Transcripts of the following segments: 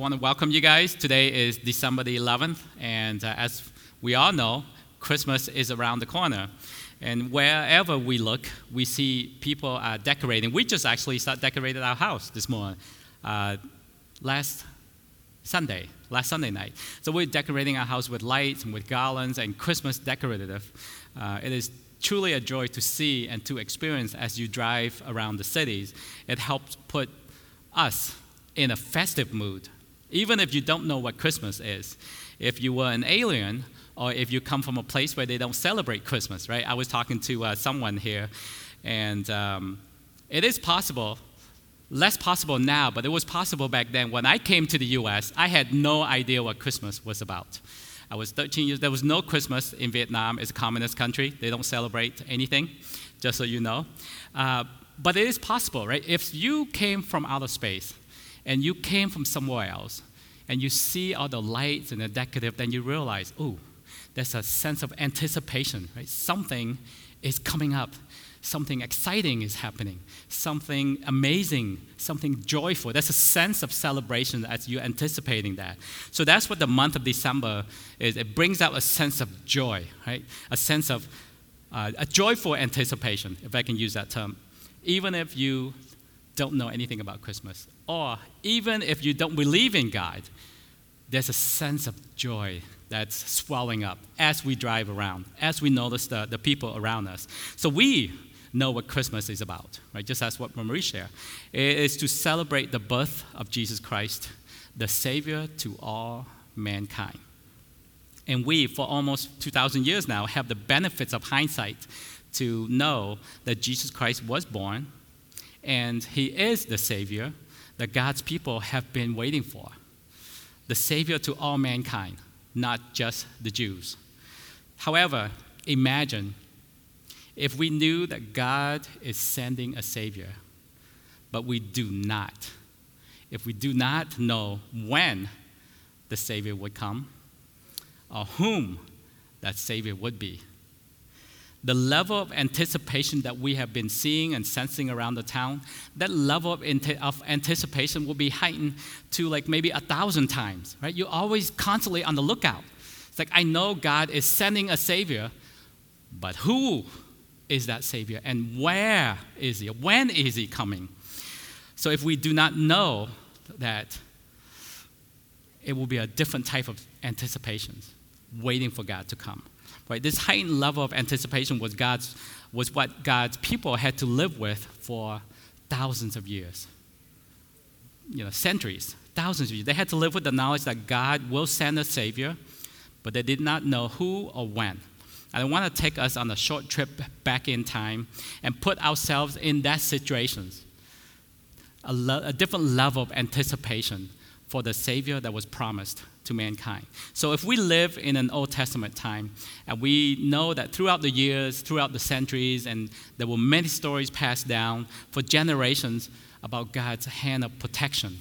Want to welcome you guys. Today is December the 11th, and uh, as we all know, Christmas is around the corner. And wherever we look, we see people uh, decorating. We just actually started decorating our house this morning, uh, last Sunday, last Sunday night. So we're decorating our house with lights and with garlands and Christmas decorative. Uh, it is truly a joy to see and to experience as you drive around the cities. It helps put us in a festive mood even if you don't know what Christmas is. If you were an alien, or if you come from a place where they don't celebrate Christmas, right? I was talking to uh, someone here, and um, it is possible, less possible now, but it was possible back then. When I came to the US, I had no idea what Christmas was about. I was 13 years, there was no Christmas in Vietnam. It's a communist country, they don't celebrate anything, just so you know. Uh, but it is possible, right? If you came from outer space, and you came from somewhere else, and you see all the lights and the decorative, then you realize, oh, there's a sense of anticipation, right? Something is coming up. Something exciting is happening. Something amazing, something joyful. There's a sense of celebration as you're anticipating that. So that's what the month of December is. It brings out a sense of joy, right? A sense of uh, a joyful anticipation, if I can use that term. Even if you don't know anything about Christmas, or even if you don't believe in God, there's a sense of joy that's swelling up as we drive around, as we notice the, the people around us. So we know what Christmas is about, right? Just as what Marie shared. It is to celebrate the birth of Jesus Christ, the Savior to all mankind. And we, for almost 2,000 years now, have the benefits of hindsight to know that Jesus Christ was born and he is the Savior that God's people have been waiting for. The Savior to all mankind, not just the Jews. However, imagine if we knew that God is sending a Savior, but we do not. If we do not know when the Savior would come or whom that Savior would be the level of anticipation that we have been seeing and sensing around the town, that level of, of, anticipation will be heightened to like maybe a thousand times, right? You're always constantly on the lookout. It's like, I know God is sending a Savior, but who is that Savior and where is He? When is He coming? So if we do not know that, it will be a different type of anticipation, waiting for God to come. Right? This heightened level of anticipation was, God's, was what God's people had to live with for thousands of years. You know, centuries, thousands of years. They had to live with the knowledge that God will send a Savior, but they did not know who or when. And I want to take us on a short trip back in time and put ourselves in that situation. A, a different level of anticipation for the Savior that was promised to mankind. So if we live in an Old Testament time, and we know that throughout the years, throughout the centuries, and there were many stories passed down for generations about God's hand of protection,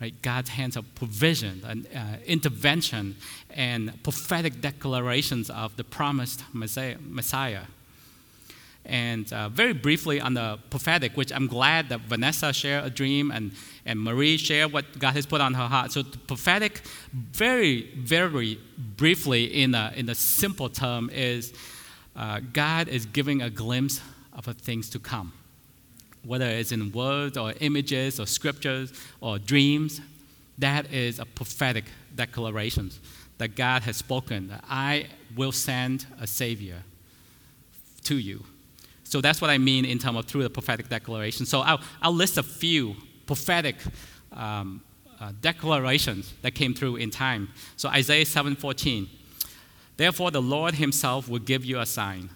right? God's hands of provision and uh, intervention and prophetic declarations of the promised Messiah. And uh, very briefly on the prophetic, which I'm glad that Vanessa shared a dream and, and Marie shared what God has put on her heart. So, prophetic, very, very briefly, in a, in a simple term, is uh, God is giving a glimpse of things to come. Whether it's in words or images or scriptures or dreams, that is a prophetic declaration that God has spoken that I will send a Savior to you. So that's what I mean in terms of through the prophetic declaration. So I'll, I'll list a few prophetic um, uh, declarations that came through in time. So Isaiah 7:14. Therefore the Lord himself will give you a sign.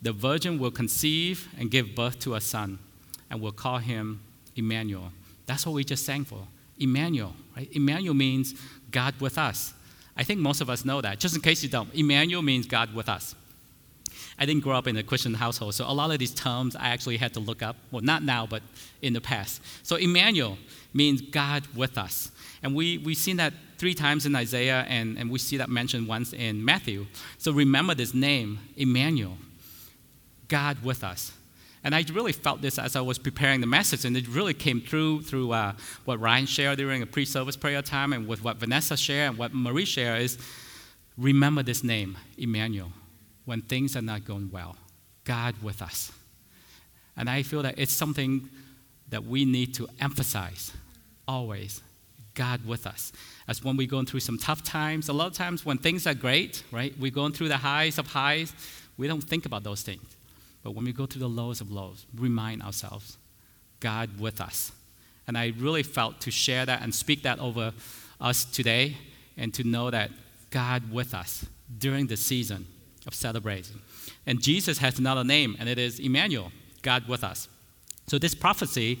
The virgin will conceive and give birth to a son and will call him Emmanuel. That's what we just sang for. Emmanuel, right? Emmanuel means God with us. I think most of us know that. Just in case you don't, Emmanuel means God with us. I didn't grow up in a Christian household, so a lot of these terms I actually had to look up. Well, not now, but in the past. So Emmanuel means God with us. And we, we've seen that three times in Isaiah, and, and we see that mentioned once in Matthew. So remember this name, Emmanuel, God with us. And I really felt this as I was preparing the message, and it really came through through uh, what Ryan shared during a pre-service prayer time, and with what Vanessa shared and what Marie shared is, remember this name, Emmanuel when things are not going well. God with us. And I feel that it's something that we need to emphasize always. God with us. As when we're going through some tough times, a lot of times when things are great, right, we're going through the highs of highs, we don't think about those things. But when we go through the lows of lows, remind ourselves, God with us. And I really felt to share that and speak that over us today and to know that God with us during the season of celebrating. And Jesus has another name, and it is Emmanuel, God with us. So, this prophecy,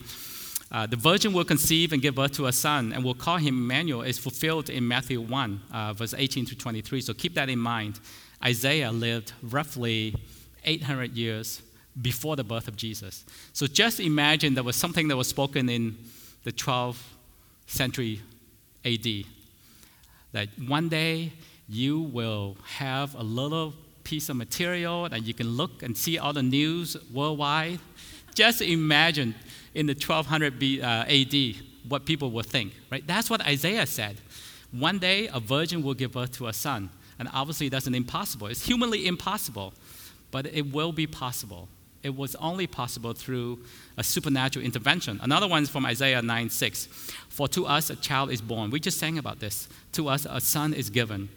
uh, the virgin will conceive and give birth to a son, and will call him Emmanuel, is fulfilled in Matthew 1, uh, verse 18 to 23. So, keep that in mind. Isaiah lived roughly 800 years before the birth of Jesus. So, just imagine there was something that was spoken in the 12th century AD that one day you will have a little piece of material that you can look and see all the news worldwide. Just imagine in the 1200 B, uh, AD what people would think, right? That's what Isaiah said. One day a virgin will give birth to a son. And obviously that's an impossible. It's humanly impossible, but it will be possible. It was only possible through a supernatural intervention. Another one is from Isaiah 9 6. For to us a child is born. We just sang about this. To us a son is given,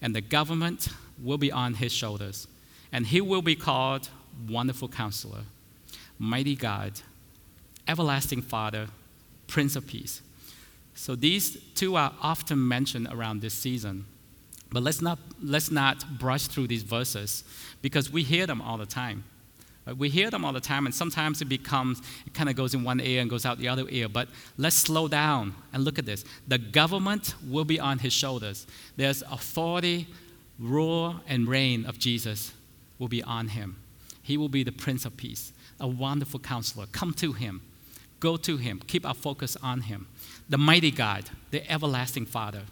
and the government will be on his shoulders, and he will be called Wonderful Counselor, Mighty God, Everlasting Father, Prince of Peace. So these two are often mentioned around this season. But let's not, let's not brush through these verses because we hear them all the time. We hear them all the time, and sometimes it becomes, it kind of goes in one ear and goes out the other ear. But let's slow down and look at this. The government will be on his shoulders. There's authority rule and reign of Jesus will be on him. He will be the Prince of Peace, a wonderful counselor. Come to him, go to him, keep our focus on him. The mighty God, the everlasting Father.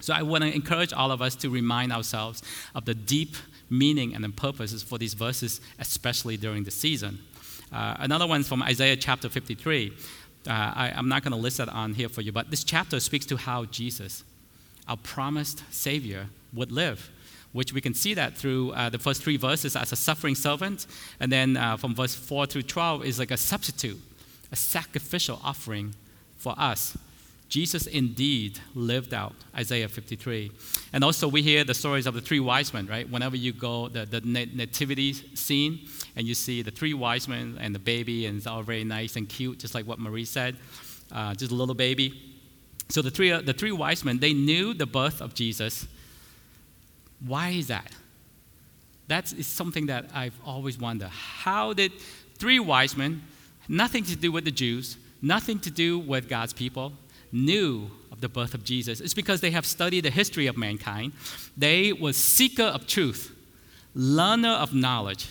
So I want to encourage all of us to remind ourselves of the deep meaning and the purposes for these verses, especially during the season. Uh, another one from Isaiah chapter 53. Uh, I, I'm not going to list that on here for you, but this chapter speaks to how Jesus, our promised Savior, would live, which we can see that through uh, the first three verses as a suffering servant, and then uh, from verse 4 through 12 is like a substitute, a sacrificial offering for us. Jesus indeed lived out Isaiah 53. And also, we hear the stories of the three wise men, right? Whenever you go, the, the nativity scene, and you see the three wise men and the baby, and it's all very nice and cute, just like what Marie said, uh, just a little baby. So, the three, uh, the three wise men, they knew the birth of Jesus, why is that? That is something that I've always wondered. How did three wise men, nothing to do with the Jews, nothing to do with God's people, knew of the birth of Jesus? It's because they have studied the history of mankind. They were seeker of truth, learner of knowledge.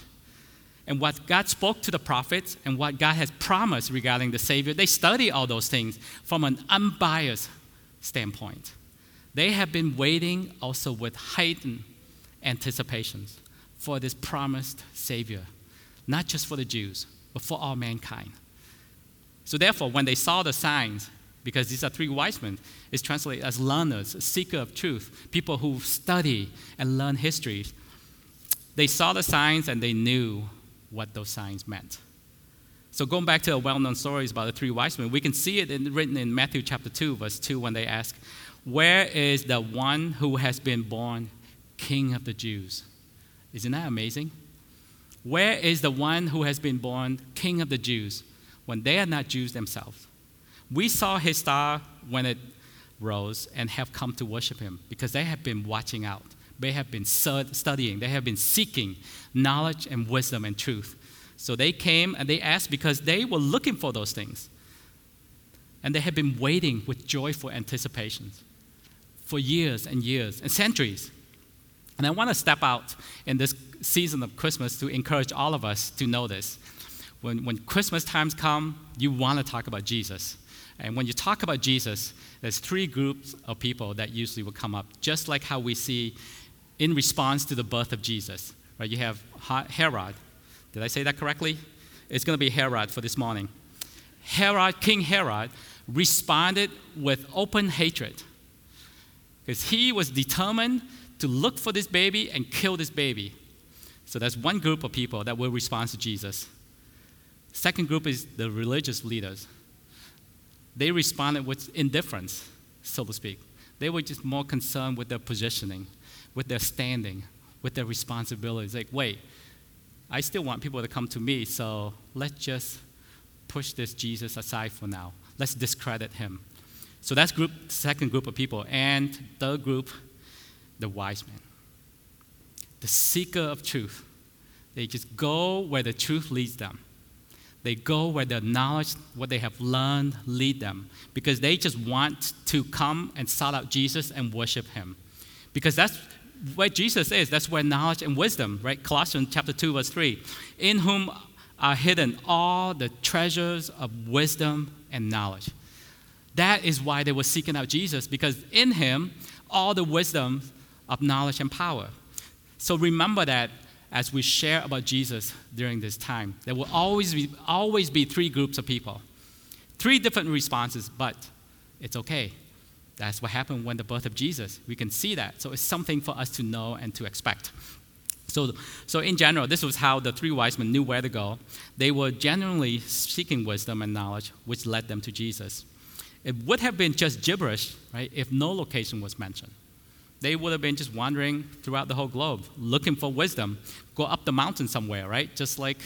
And what God spoke to the prophets and what God has promised regarding the Savior, they study all those things from an unbiased standpoint. They have been waiting also with heightened anticipations for this promised Savior, not just for the Jews, but for all mankind. So, therefore, when they saw the signs, because these are three wise men, it's translated as learners, seeker of truth, people who study and learn history. They saw the signs and they knew what those signs meant. So, going back to the well known stories about the three wise men, we can see it in, written in Matthew chapter 2, verse 2, when they ask, where is the one who has been born King of the Jews? Isn't that amazing? Where is the one who has been born King of the Jews when they are not Jews themselves? We saw his star when it rose and have come to worship him because they have been watching out. They have been studying, they have been seeking knowledge and wisdom and truth. So they came and they asked because they were looking for those things. And they had been waiting with joyful anticipations for years and years and centuries. And I want to step out in this season of Christmas to encourage all of us to know this. When, when Christmas times come, you want to talk about Jesus. And when you talk about Jesus, there's three groups of people that usually will come up, just like how we see in response to the birth of Jesus. Right? You have Herod. Did I say that correctly? It's going to be Herod for this morning. Herod, King Herod, responded with open hatred because he was determined to look for this baby and kill this baby. So that's one group of people that will respond to Jesus. Second group is the religious leaders. They responded with indifference, so to speak. They were just more concerned with their positioning, with their standing, with their responsibilities. Like, wait, I still want people to come to me, so let's just push this Jesus aside for now. Let's discredit him. So that's group second group of people. And third group, the wise men. The seeker of truth. They just go where the truth leads them. They go where the knowledge, what they have learned, lead them. Because they just want to come and sought out Jesus and worship him. Because that's where Jesus is. That's where knowledge and wisdom, right? Colossians chapter 2, verse 3. In whom are hidden all the treasures of wisdom and knowledge. That is why they were seeking out Jesus, because in him, all the wisdom of knowledge and power. So remember that as we share about Jesus during this time. There will always be, always be three groups of people, three different responses, but it's okay. That's what happened when the birth of Jesus. We can see that. So it's something for us to know and to expect. So, so in general, this was how the three wise men knew where to go. They were genuinely seeking wisdom and knowledge, which led them to Jesus. It would have been just gibberish, right, if no location was mentioned. They would have been just wandering throughout the whole globe, looking for wisdom. Go up the mountain somewhere, right? Just like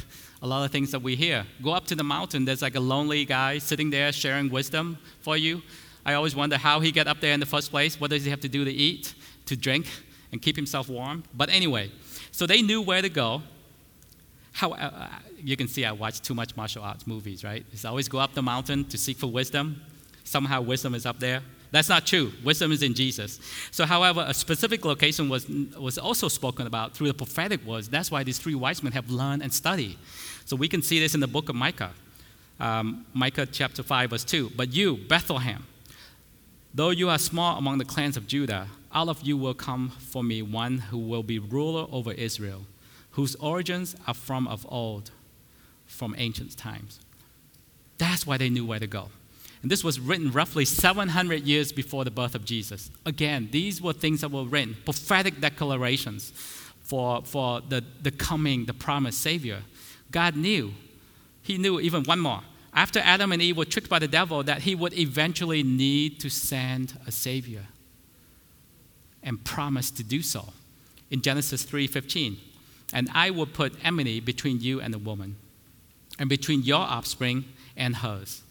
a lot of things that we hear. Go up to the mountain, there's like a lonely guy sitting there sharing wisdom for you. I always wonder how he got up there in the first place. What does he have to do to eat, to drink, and keep himself warm? But anyway, so they knew where to go. How, uh, you can see I watch too much martial arts movies, right? It's always go up the mountain to seek for wisdom. Somehow wisdom is up there. That's not true. Wisdom is in Jesus. So, however, a specific location was, was also spoken about through the prophetic words. That's why these three wise men have learned and studied. So, we can see this in the book of Micah. Um, Micah chapter 5, verse 2. But you, Bethlehem, though you are small among the clans of Judah, out of you will come for me one who will be ruler over Israel, whose origins are from of old, from ancient times. That's why they knew where to go. And this was written roughly 700 years before the birth of Jesus. Again, these were things that were written, prophetic declarations for, for the, the coming, the promised Savior. God knew. He knew even one more. After Adam and Eve were tricked by the devil, that he would eventually need to send a Savior and promised to do so in Genesis 3:15. And I will put enmity between you and the woman, and between your offspring and hers.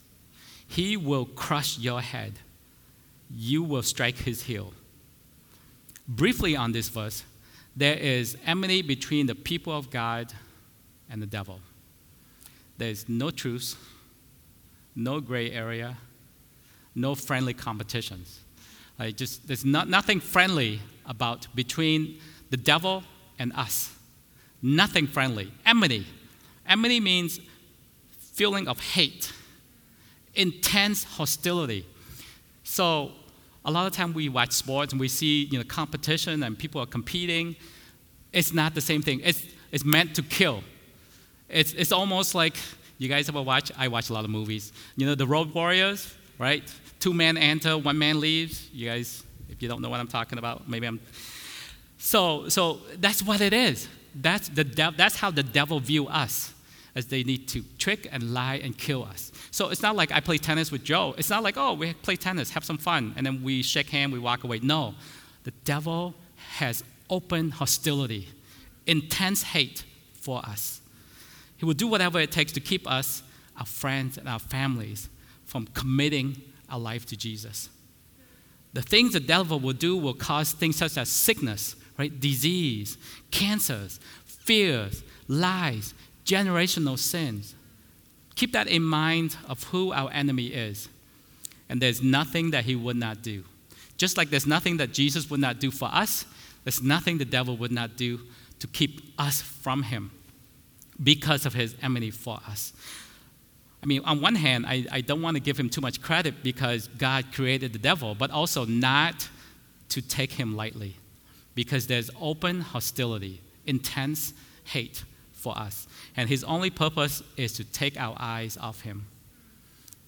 He will crush your head, you will strike his heel. Briefly on this verse, there is enmity between the people of God and the devil. There is no truce, no gray area, no friendly competitions. Like just, there's not, nothing friendly about between the devil and us. Nothing friendly. Enmity. Enmity means feeling of hate, intense hostility. So a lot of time we watch sports and we see you know, competition and people are competing. It's not the same thing. It's, it's meant to kill. It's, it's almost like you guys ever watch? I watch a lot of movies. You know, the Road Warriors, right? two men enter, one man leaves. You guys, if you don't know what I'm talking about, maybe I'm. So, so that's what it is. That's, the dev- that's how the devil view us, as they need to trick and lie and kill us. So it's not like I play tennis with Joe. It's not like, oh, we play tennis, have some fun, and then we shake hands, we walk away. No, the devil has open hostility, intense hate for us. He will do whatever it takes to keep us, our friends, and our families from committing our life to Jesus. The things the devil will do will cause things such as sickness, right? Disease, cancers, fears, lies, generational sins. Keep that in mind of who our enemy is. And there's nothing that he would not do. Just like there's nothing that Jesus would not do for us, there's nothing the devil would not do to keep us from him because of his enmity for us. I mean, on one hand, I, I don't want to give him too much credit because God created the devil, but also not to take him lightly because there's open hostility, intense hate for us. And his only purpose is to take our eyes off him.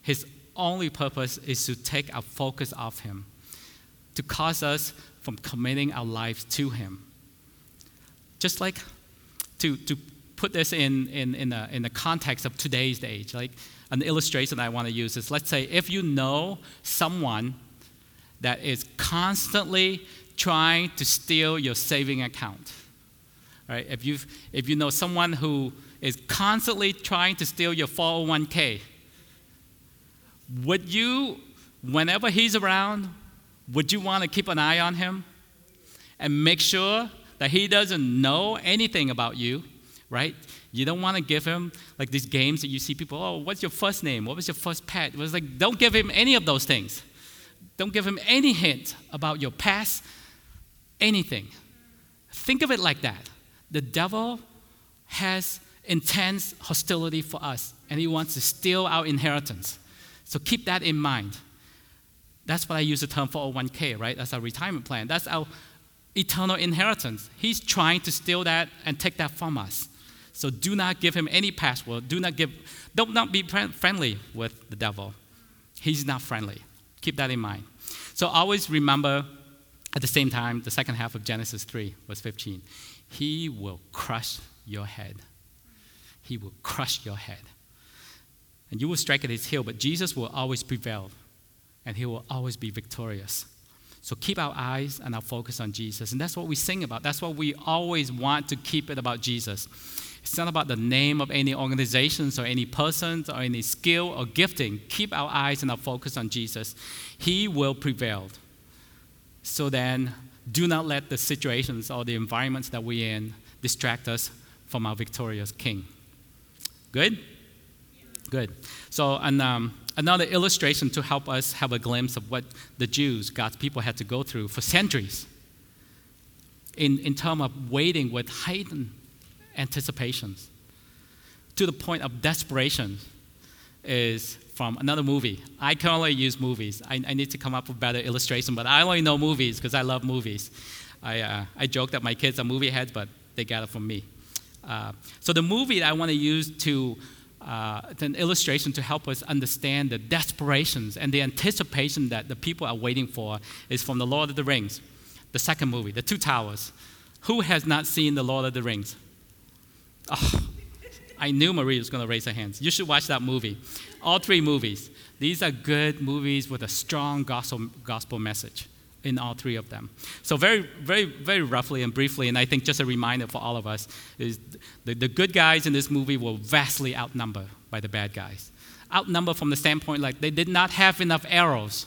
His only purpose is to take our focus off him, to cause us from committing our lives to him. Just like to, to put this in, in, in, the, in the context of today's age, like an illustration I want to use is let's say if you know someone that is constantly trying to steal your saving account, right? If, you if you know someone who is constantly trying to steal your 401k, would you, whenever he's around, would you want to keep an eye on him and make sure that he doesn't know anything about you right? You don't want to give him like these games that you see people, oh, what's your first name? What was your first pet? It was like, don't give him any of those things. Don't give him any hint about your past, anything. Think of it like that. The devil has intense hostility for us, and he wants to steal our inheritance. So keep that in mind. That's what I use the term 401k, right? That's our retirement plan. That's our eternal inheritance. He's trying to steal that and take that from us. So do not give him any password. Do not give, don't not be friendly with the devil. He's not friendly. Keep that in mind. So always remember at the same time, the second half of Genesis 3, verse 15. He will crush your head. He will crush your head. And you will strike at his heel, but Jesus will always prevail, and he will always be victorious. So keep our eyes and our focus on Jesus. And that's what we sing about. That's what we always want to keep it about Jesus. It's not about the name of any organizations or any persons or any skill or gifting. Keep our eyes and our focus on Jesus. He will prevail. So then, do not let the situations or the environments that we're in distract us from our victorious King. Good? Good. So, and, um, another illustration to help us have a glimpse of what the Jews, God's people, had to go through for centuries in, in terms of waiting with heightened anticipations to the point of desperation is from another movie. I can only use movies. I, I need to come up with better illustration, but I only know movies because I love movies. I, uh, I joke that my kids are movie heads, but they got it from me. Uh, so the movie that I want to use to uh, an illustration to help us understand the desperations and the anticipation that the people are waiting for is from the Lord of the Rings, the second movie, The Two Towers. Who has not seen the Lord of the Rings? Oh, I knew Marie was going to raise her hands. You should watch that movie. All three movies. These are good movies with a strong gospel, gospel message in all three of them. So, very, very, very roughly and briefly, and I think just a reminder for all of us, is the, the good guys in this movie were vastly outnumbered by the bad guys. Outnumbered from the standpoint like they did not have enough arrows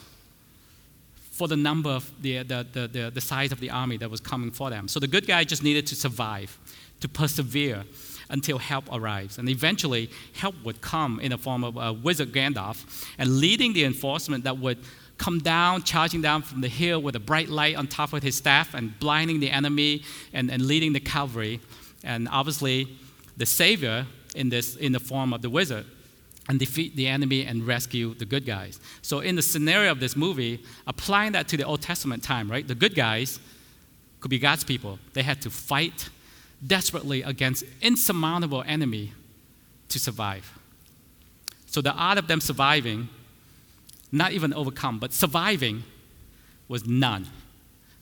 for the number of the, the, the, the, the size of the army that was coming for them. So the good guy just needed to survive, to persevere, until help arrives. And eventually, help would come in the form of a wizard Gandalf and leading the enforcement that would come down, charging down from the hill with a bright light on top of his staff and blinding the enemy and, and leading the cavalry. And obviously, the savior in, this, in the form of the wizard and defeat the enemy and rescue the good guys. So, in the scenario of this movie, applying that to the Old Testament time, right? The good guys could be God's people. They had to fight desperately against insurmountable enemy to survive. So the odds of them surviving, not even overcome, but surviving was none.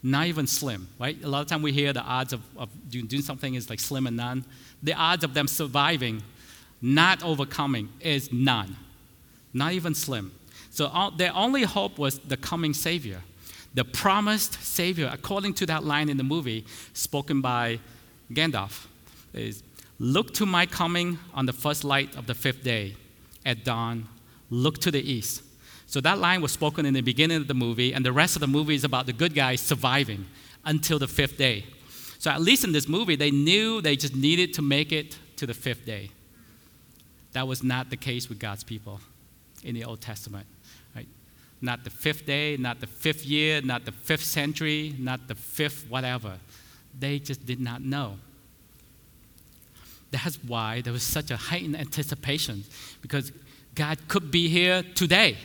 Not even slim, right? A lot of time we hear the odds of, of doing, doing something is like slim and none. The odds of them surviving, not overcoming, is none. Not even slim. So all, their only hope was the coming Savior. The promised Savior, according to that line in the movie, spoken by Gandalf is Look to my coming on the first light of the fifth day. At dawn, look to the east. So that line was spoken in the beginning of the movie, and the rest of the movie is about the good guys surviving until the fifth day. So at least in this movie, they knew they just needed to make it to the fifth day. That was not the case with God's people in the Old Testament. Right? not the fifth day, not the fifth year, not the fifth century, not the fifth whatever. They just did not know. That's why there was such a heightened anticipation because God could be here today.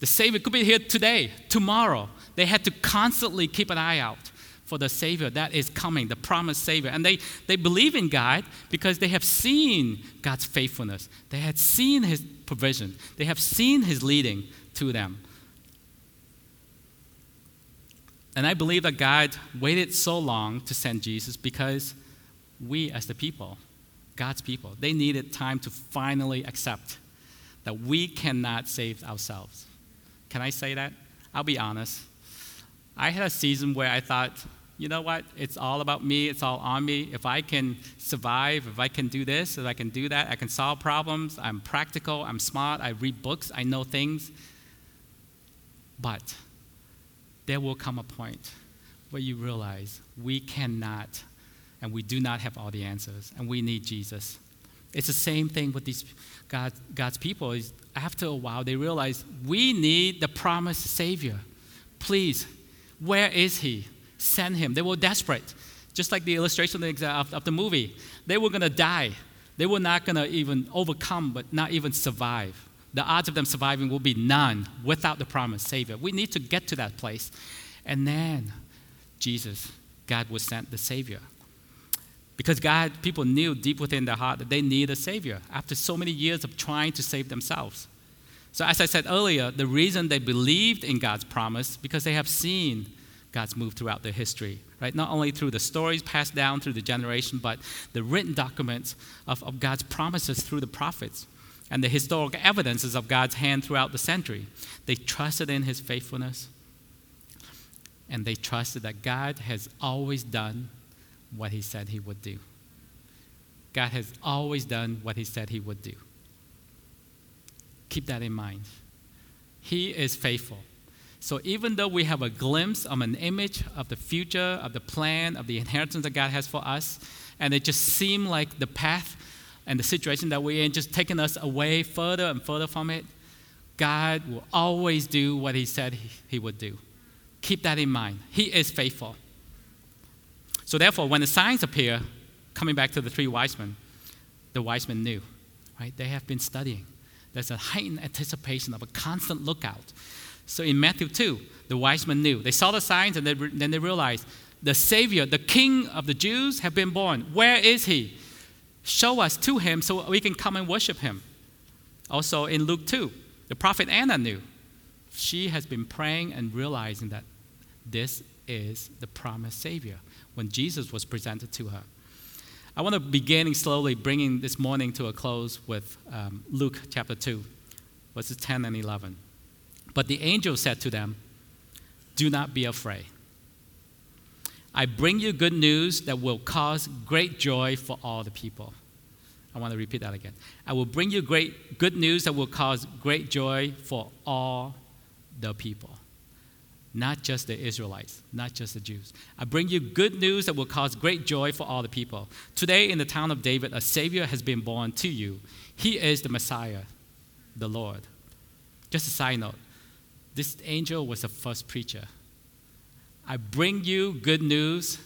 The Savior could be here today, tomorrow. They had to constantly keep an eye out for the Savior that is coming, the promised Savior. And they, they believe in God because they have seen God's faithfulness. They had seen His provision. They have seen His leading to them. And I believe that God waited so long to send Jesus because we, as the people, God's people, they needed time to finally accept that we cannot save ourselves. Can I say that? I'll be honest. I had a season where I thought, you know what? It's all about me. It's all on me. If I can survive, if I can do this, if I can do that, I can solve problems. I'm practical. I'm smart. I read books. I know things. But there will come a point where you realize we cannot and we do not have all the answers and we need Jesus. It's the same thing with these God, God's people. Is after a while they realize we need the promised Savior. Please, where is He? Send Him. They were desperate, just like the illustration of, the movie. They were going to die. They were not going to even overcome, but not even survive the odds of them surviving will be none without the promised Savior. We need to get to that place. And then Jesus, God will send the Savior. Because God, people knew deep within their heart that they need a Savior after so many years of trying to save themselves. So, as I said earlier, the reason they believed in God's promise because they have seen God's move throughout their history, right? Not only through the stories passed down through the generation, but the written documents of, of God's promises through the prophets and the historical evidences of God's hand throughout the century. They trusted in his faithfulness, and they trusted that God has always done what he said he would do. God has always done what he said he would do. Keep that in mind. He is faithful. So even though we have a glimpse of an image of the future, of the plan, of the inheritance that God has for us, and it just seemed like the path and the situation that we're in just taking us away further and further from it, God will always do what He said He would do. Keep that in mind. He is faithful. So, therefore, when the signs appear, coming back to the three wise men, the wise men knew, right? They have been studying. There's a heightened anticipation of a constant lookout. So, in Matthew 2, the wise men knew. They saw the signs and they, then they realized the Savior, the King of the Jews, have been born. Where is He? Show us to him so we can come and worship him. Also in Luke 2, the prophet Anna knew. She has been praying and realizing that this is the promised Savior when Jesus was presented to her. I want to begin slowly bringing this morning to a close with um, Luke chapter 2, verses 10 and 11. But the angel said to them, Do not be afraid. I bring you good news that will cause great joy for all the people. I want to repeat that again. I will bring you great good news that will cause great joy for all the people. Not just the Israelites, not just the Jews. I bring you good news that will cause great joy for all the people. Today, in the town of David, a Savior has been born to you. He is the Messiah, the Lord. Just a side note this angel was the first preacher I bring you good news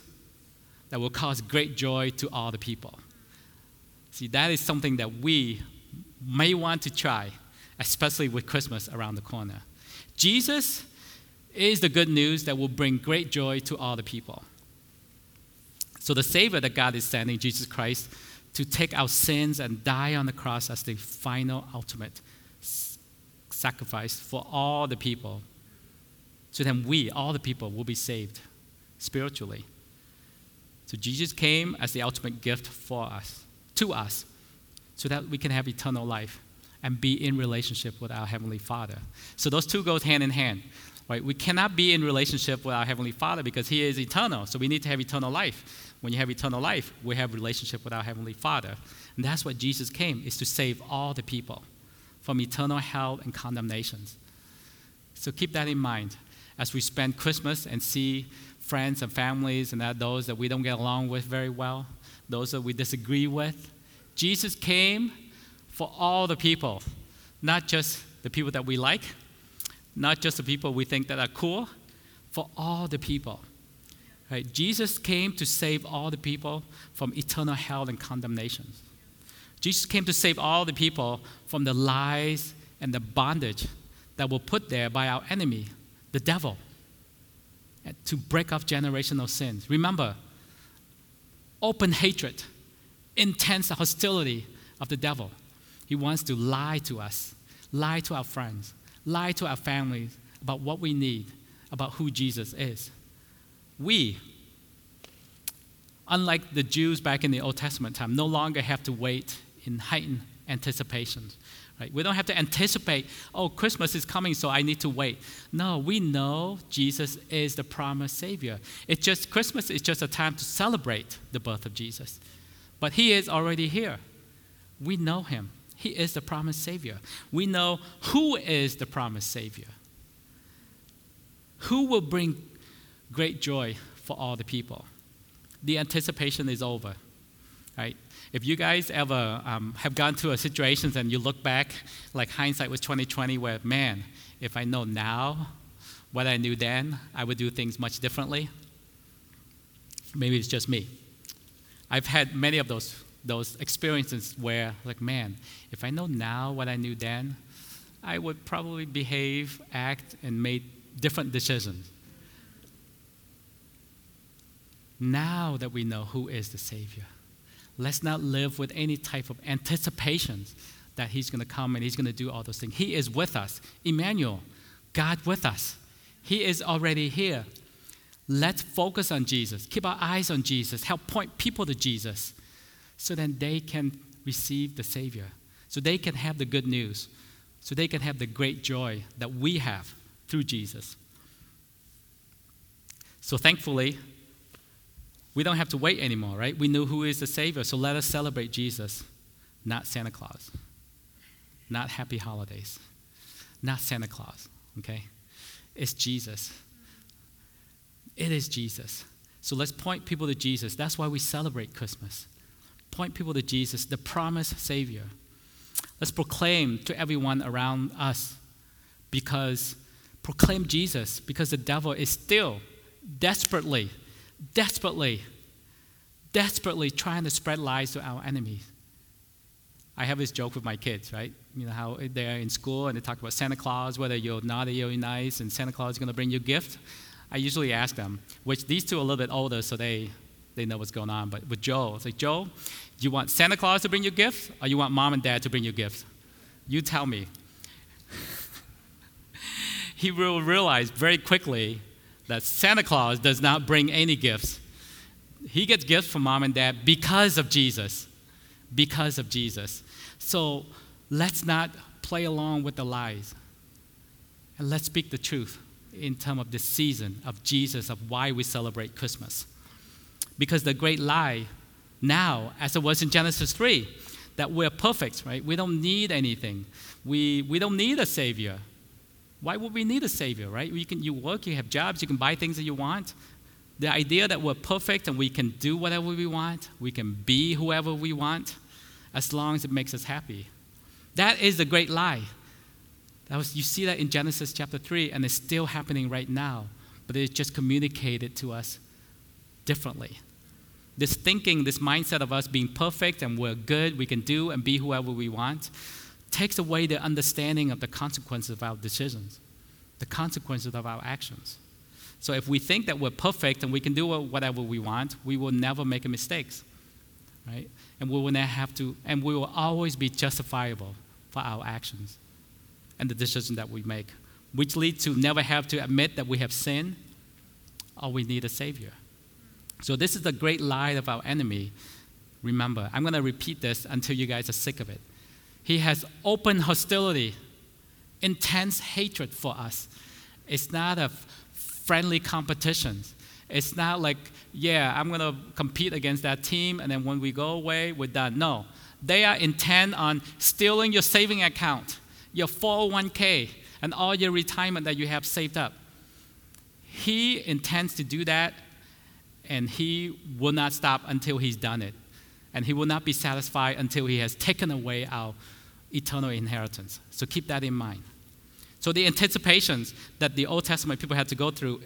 that will cause great joy to all the people. See, that is something that we may want to try, especially with Christmas around the corner. Jesus is the good news that will bring great joy to all the people. So, the Savior that God is sending, Jesus Christ, to take our sins and die on the cross as the final, ultimate sacrifice for all the people so then we, all the people, will be saved spiritually. So Jesus came as the ultimate gift for us, to us, so that we can have eternal life and be in relationship with our Heavenly Father. So those two go hand in hand. Right? We cannot be in relationship with our Heavenly Father because He is eternal. So we need to have eternal life. When you have eternal life, we have relationship with our Heavenly Father. And that's what Jesus came, is to save all the people from eternal hell and condemnations. So keep that in mind as we spend Christmas and see friends and families and that those that we don't get along with very well, those that we disagree with. Jesus came for all the people, not just the people that we like, not just the people we think that are cool, for all the people. Right? Jesus came to save all the people from eternal hell and condemnation. Jesus came to save all the people from the lies and the bondage that were put there by our enemy, the devil, uh, to break off generational sins. Remember, open hatred, intense hostility of the devil. He wants to lie to us, lie to our friends, lie to our families about what we need, about who Jesus is. We, unlike the Jews back in the Old Testament time, no longer have to wait in heightened anticipation. Right? We don't have to anticipate, oh, Christmas is coming, so I need to wait. No, we know Jesus is the promised Savior. It's just Christmas is just a time to celebrate the birth of Jesus. But He is already here. We know Him. He is the promised Savior. We know who is the promised Savior. Who will bring great joy for all the people? The anticipation is over, right? If you guys ever um, have gone through a situation and you look back, like hindsight was 2020, where man, if I know now what I knew then, I would do things much differently. Maybe it's just me. I've had many of those those experiences where, like, man, if I know now what I knew then, I would probably behave, act, and make different decisions. Now that we know who is the Savior, Let's not live with any type of anticipations that He's going to come and He's going to do all those things. He is with us. Emmanuel, God with us. He is already here. Let's focus on Jesus. Keep our eyes on Jesus. Help point people to Jesus so then they can receive the Savior, so they can have the good news, so they can have the great joy that we have through Jesus. So thankfully, we don't have to wait anymore, right? We know who is the Savior, so let us celebrate Jesus, not Santa Claus, not happy holidays, not Santa Claus, okay? It's Jesus. It is Jesus. So let's point people to Jesus. That's why we celebrate Christmas. Point people to Jesus, the promised Savior. Let's proclaim to everyone around us because proclaim Jesus because the devil is still desperately desperately, desperately trying to spread lies to our enemies. I have this joke with my kids, right? You know how they're in school and they talk about Santa Claus, whether you're naughty or nice, and Santa Claus is going to bring you a gift. I usually ask them, which these two are a little bit older, so they, they know what's going on. But with Joe, it's like, Joe, do you want Santa Claus to bring you gifts, or you want mom and dad to bring you gifts? You tell me. he will realize very quickly that Santa Claus does not bring any gifts. He gets gifts from mom and dad because of Jesus. Because of Jesus. So let's not play along with the lies. And let's speak the truth in terms of this season of Jesus, of why we celebrate Christmas. Because the great lie now, as it was in Genesis 3, that we're perfect, right? We don't need anything. We, we don't need a Savior. Why would we need a Savior, right? You, can, you work, you have jobs, you can buy things that you want. The idea that we're perfect and we can do whatever we want, we can be whoever we want, as long as it makes us happy. That is the great lie. That was, you see that in Genesis chapter 3, and it's still happening right now, but it's just communicated to us differently. This thinking, this mindset of us being perfect and we're good, we can do and be whoever we want, takes away the understanding of the consequences of our decisions, the consequences of our actions. So if we think that we're perfect and we can do whatever we want, we will never make mistakes, right? And we will never have to, and we will always be justifiable for our actions and the decisions that we make, which leads to never have to admit that we have sinned or we need a savior. So this is the great lie of our enemy. Remember, I'm going to repeat this until you guys are sick of it. He has open hostility, intense hatred for us. It's not a friendly competition. It's not like, yeah, I'm going to compete against that team, and then when we go away, we're done. No. They are intent on stealing your saving account, your 401k, and all your retirement that you have saved up. He intends to do that, and he will not stop until he's done it. And he will not be satisfied until he has taken away our eternal inheritance. So keep that in mind. So the anticipations that the Old Testament people had to go through,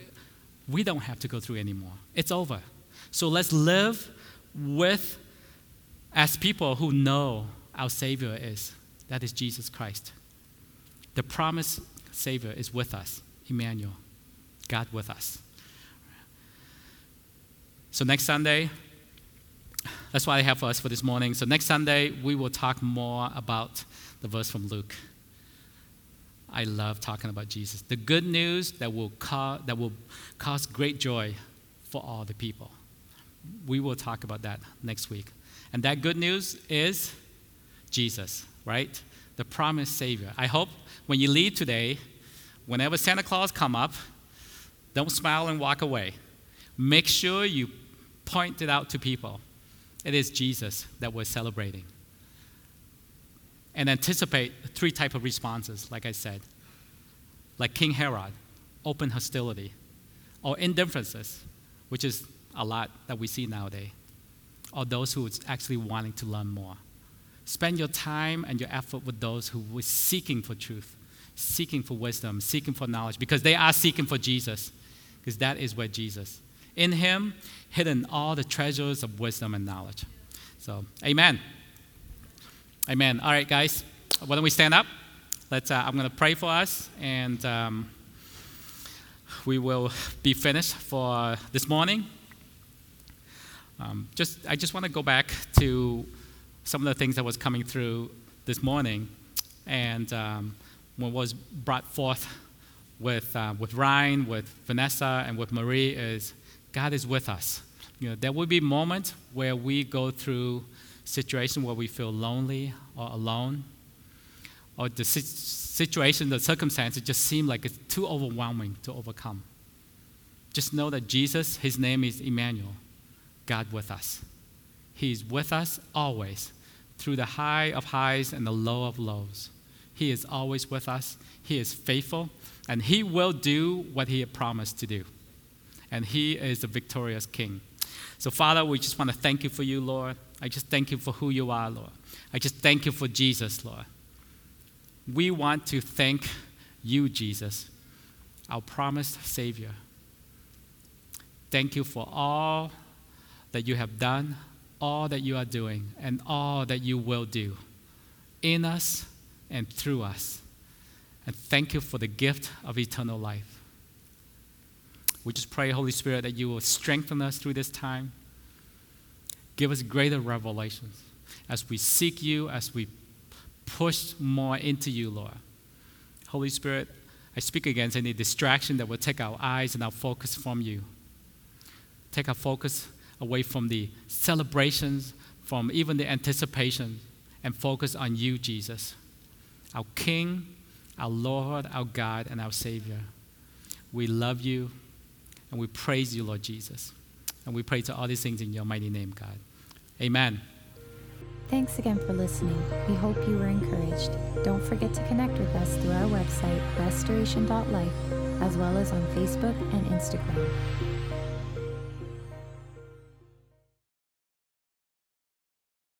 we don't have to go through anymore. It's over. So let's live with as people who know our Savior is. That is Jesus Christ. The promised Savior is with us, Emmanuel, God with us. So next Sunday, that's what I have for us for this morning. So next Sunday, we will talk more about the verse from Luke. I love talking about Jesus. The good news that will, ca- that will cause great joy for all the people. We will talk about that next week. And that good news is Jesus, right? The promised Savior. I hope when you leave today, whenever Santa Claus come up, don't smile and walk away. Make sure you point it out to people. It is Jesus that we're celebrating. And anticipate three type of responses, like I said. Like King Herod, open hostility, or indifferences, which is a lot that we see nowadays, or those who are actually wanting to learn more. Spend your time and your effort with those who were seeking for truth, seeking for wisdom, seeking for knowledge, because they are seeking for Jesus, because that is where Jesus. In Him, hidden all the treasures of wisdom and knowledge. So, amen. Amen. All right, guys, why don't we stand up? Let's, uh, I'm going to pray for us, and um, we will be finished for this morning. Um, just, I just want to go back to some of the things that was coming through this morning, and um, what was brought forth with, uh, with Ryan, with Vanessa, and with Marie is God is with us. You know, there will be moments where we go through situations where we feel lonely or alone, or the situation, the circumstances just seem like it's too overwhelming to overcome. Just know that Jesus, his name is Emmanuel, God with us. He's with us always, through the high of highs and the low of lows. He is always with us. He is faithful, and he will do what he had promised to do. And he is the victorious king. So, Father, we just want to thank you for you, Lord. I just thank you for who you are, Lord. I just thank you for Jesus, Lord. We want to thank you, Jesus, our promised Savior. Thank you for all that you have done, all that you are doing, and all that you will do in us and through us. And thank you for the gift of eternal life. We just pray, Holy Spirit, that you will strengthen us through this time. Give us greater revelations as we seek you, as we push more into you, Lord. Holy Spirit, I speak against any distraction that will take our eyes and our focus from you. Take our focus away from the celebrations, from even the anticipation, and focus on you, Jesus, our King, our Lord, our God, and our Savior. We love you and we praise you, Lord Jesus. And we pray to all these things in your mighty name, God. Amen. Thanks again for listening. We hope you were encouraged. Don't forget to connect with us through our website, restoration.life, as well as on Facebook and Instagram.